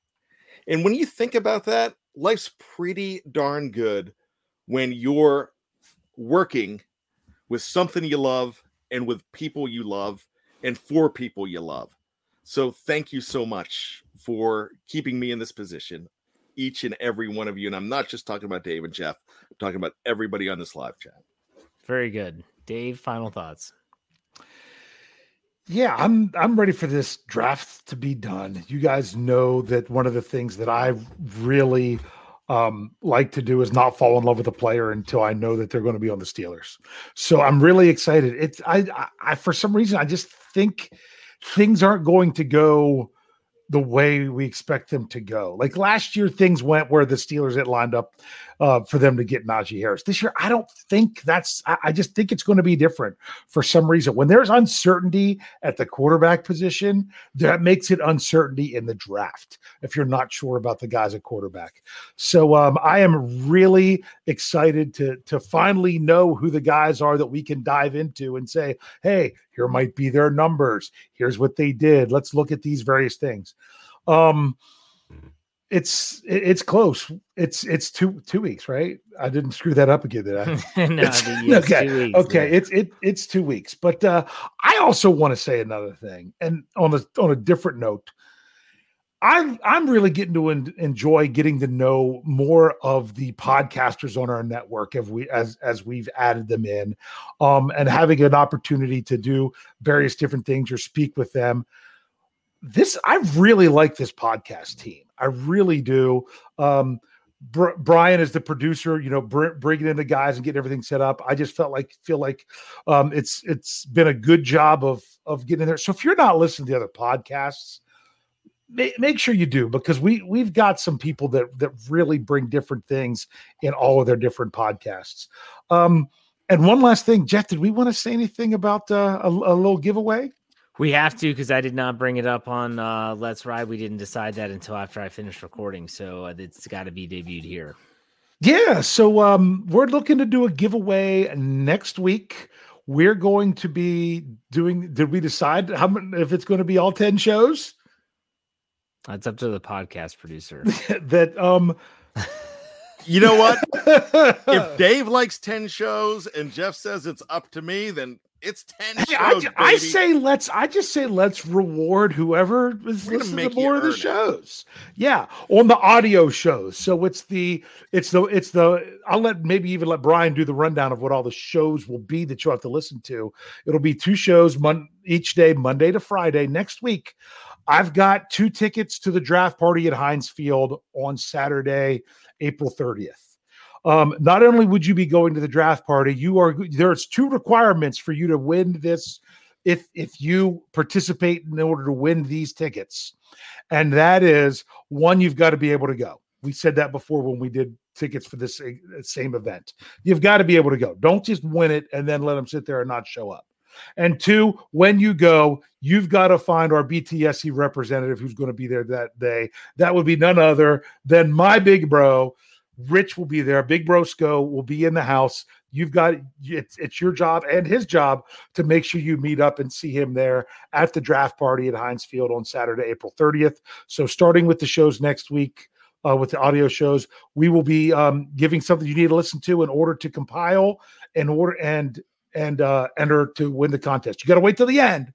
And when you think about that, life's pretty darn good when you're working with something you love and with people you love and for people you love. So thank you so much for keeping me in this position, each and every one of you. And I'm not just talking about Dave and Jeff, I'm talking about everybody on this live chat. Very good. Dave, final thoughts. Yeah, I'm I'm ready for this draft to be done. You guys know that one of the things that I really um, like to do is not fall in love with a player until I know that they're going to be on the Steelers. So I'm really excited. It's I, I, I for some reason I just think things aren't going to go the way we expect them to go. Like last year, things went where the Steelers had lined up uh, for them to get Najee Harris. This year, I don't think that's. I, I just think it's going to be different for some reason. When there's uncertainty at the quarterback position, that makes it uncertainty in the draft if you're not sure about the guys at quarterback. So um, I am really excited to to finally know who the guys are that we can dive into and say, hey, here might be their numbers. Here's what they did. Let's look at these various things. Um, it's it's close. It's it's two two weeks, right? I didn't screw that up again, did I? no, It's- okay, two weeks, okay, yeah. it's it it's two weeks. But uh, I also want to say another thing, and on a on a different note, I'm I'm really getting to en- enjoy getting to know more of the podcasters on our network as we as as we've added them in, um, and having an opportunity to do various different things or speak with them. This I really like this podcast team. I really do. Um, Br- Bryan is the producer, you know, br- bringing in the guys and getting everything set up. I just felt like feel like um, it's it's been a good job of of getting in there. So if you're not listening to the other podcasts, make, make sure you do because we we've got some people that that really bring different things in all of their different podcasts. Um, and one last thing, Jeff, did we want to say anything about uh, a, a little giveaway? We have to because I did not bring it up on uh, Let's Ride. We didn't decide that until after I finished recording, so uh, it's got to be debuted here. Yeah, so um, we're looking to do a giveaway next week. We're going to be doing. Did we decide how many, if it's going to be all ten shows? That's up to the podcast producer. that um, You know what? if Dave likes 10 shows and Jeff says it's up to me, then it's 10 Hey, I, shows. ju- I say let's. I just say let's reward whoever is listening to more of the it. shows. Yeah, on the audio shows. So it's the it's the it's the. I'll let maybe even let Bryan do the rundown of what all the shows will be that you'll have to listen to. It'll be two shows mon- each day, Monday to Friday. Next week, I've got two tickets to the draft party at Heinz Field on Saturday, April thirtieth. Um, not only would you be going to the draft party, you are there's two requirements for you to win this if if you participate in order to win these tickets. And that is one, you've got to be able to go. We said that before when we did tickets for this uh, same event. You've got to be able to go. Don't just win it and then let them sit there and not show up. And two, when you go, you've got to find our BTSC representative who's going to be there that day. That would be none other than my big bro, Rich will be there. Big Bro Sco will be in the house. You've got it's it's your job and his job to make sure you meet up and see him there at the draft party at Heinz Field on Saturday, April 30th. So starting with the shows next week, uh, with the audio shows, we will be um, giving something you need to listen to in order to compile in order and and uh, enter to win the contest. You got to wait till the end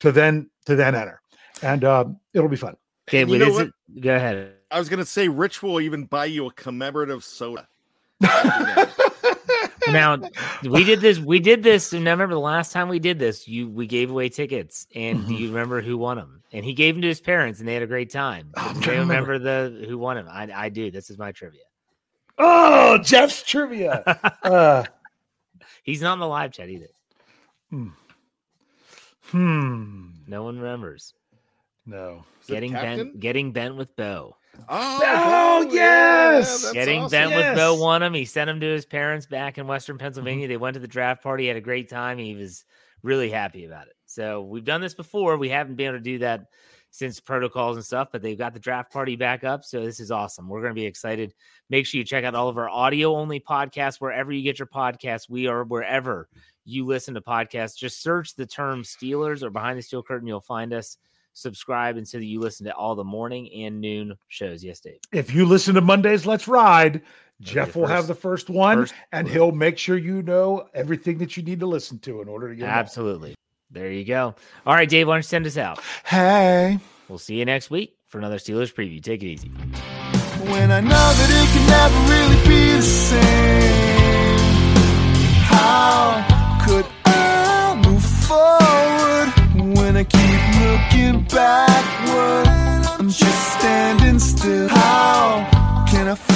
to then to then enter, and uh, it'll be fun. Okay, You know is it, go ahead. I was going to say, Rich will even buy you a commemorative soda. Now we did this. We did this. And I remember the last time we did this, you we gave away tickets, and do Mhm. you remember who won them? And he gave them to his parents, and they had a great time. Oh, I'm Do you to remember the who won them? I, I do. This is my trivia. Oh, Jeff's trivia. Uh, He's not in the live chat either. hmm. No one remembers. No. Is Getting bent, getting bent with Bo. Oh, Oh, yes! that's getting awesome. bent with Bo Yes. won him. He sent him to his parents back in Western Mm-hmm. Pennsylvania. They went to the draft party, had a great time. He was really happy about it. So we've done this before. We haven't been able to do that since protocols and stuff, but they've got the draft party back up. So this is awesome. We're going to be excited. Make sure you check out all of our audio only podcasts wherever you get your podcasts. We are wherever you listen to podcasts. Just search the term Steelers or Behind the Steel Curtain. You'll find us. Subscribe and so that you listen to all the morning and noon shows. Yes, Dave. If you listen to Mondays Let's Ride, Jeff the will have the first one first- and he'll make sure you know everything that you need to listen to in order to get. Absolutely. There you go. All right, Dave, why don't you send us out? Hey. We'll see you next week for another Steelers preview. Take it easy. when I know that it can never really be the same. How could I move forward when I keep looking backward? I'm just standing still. How can I find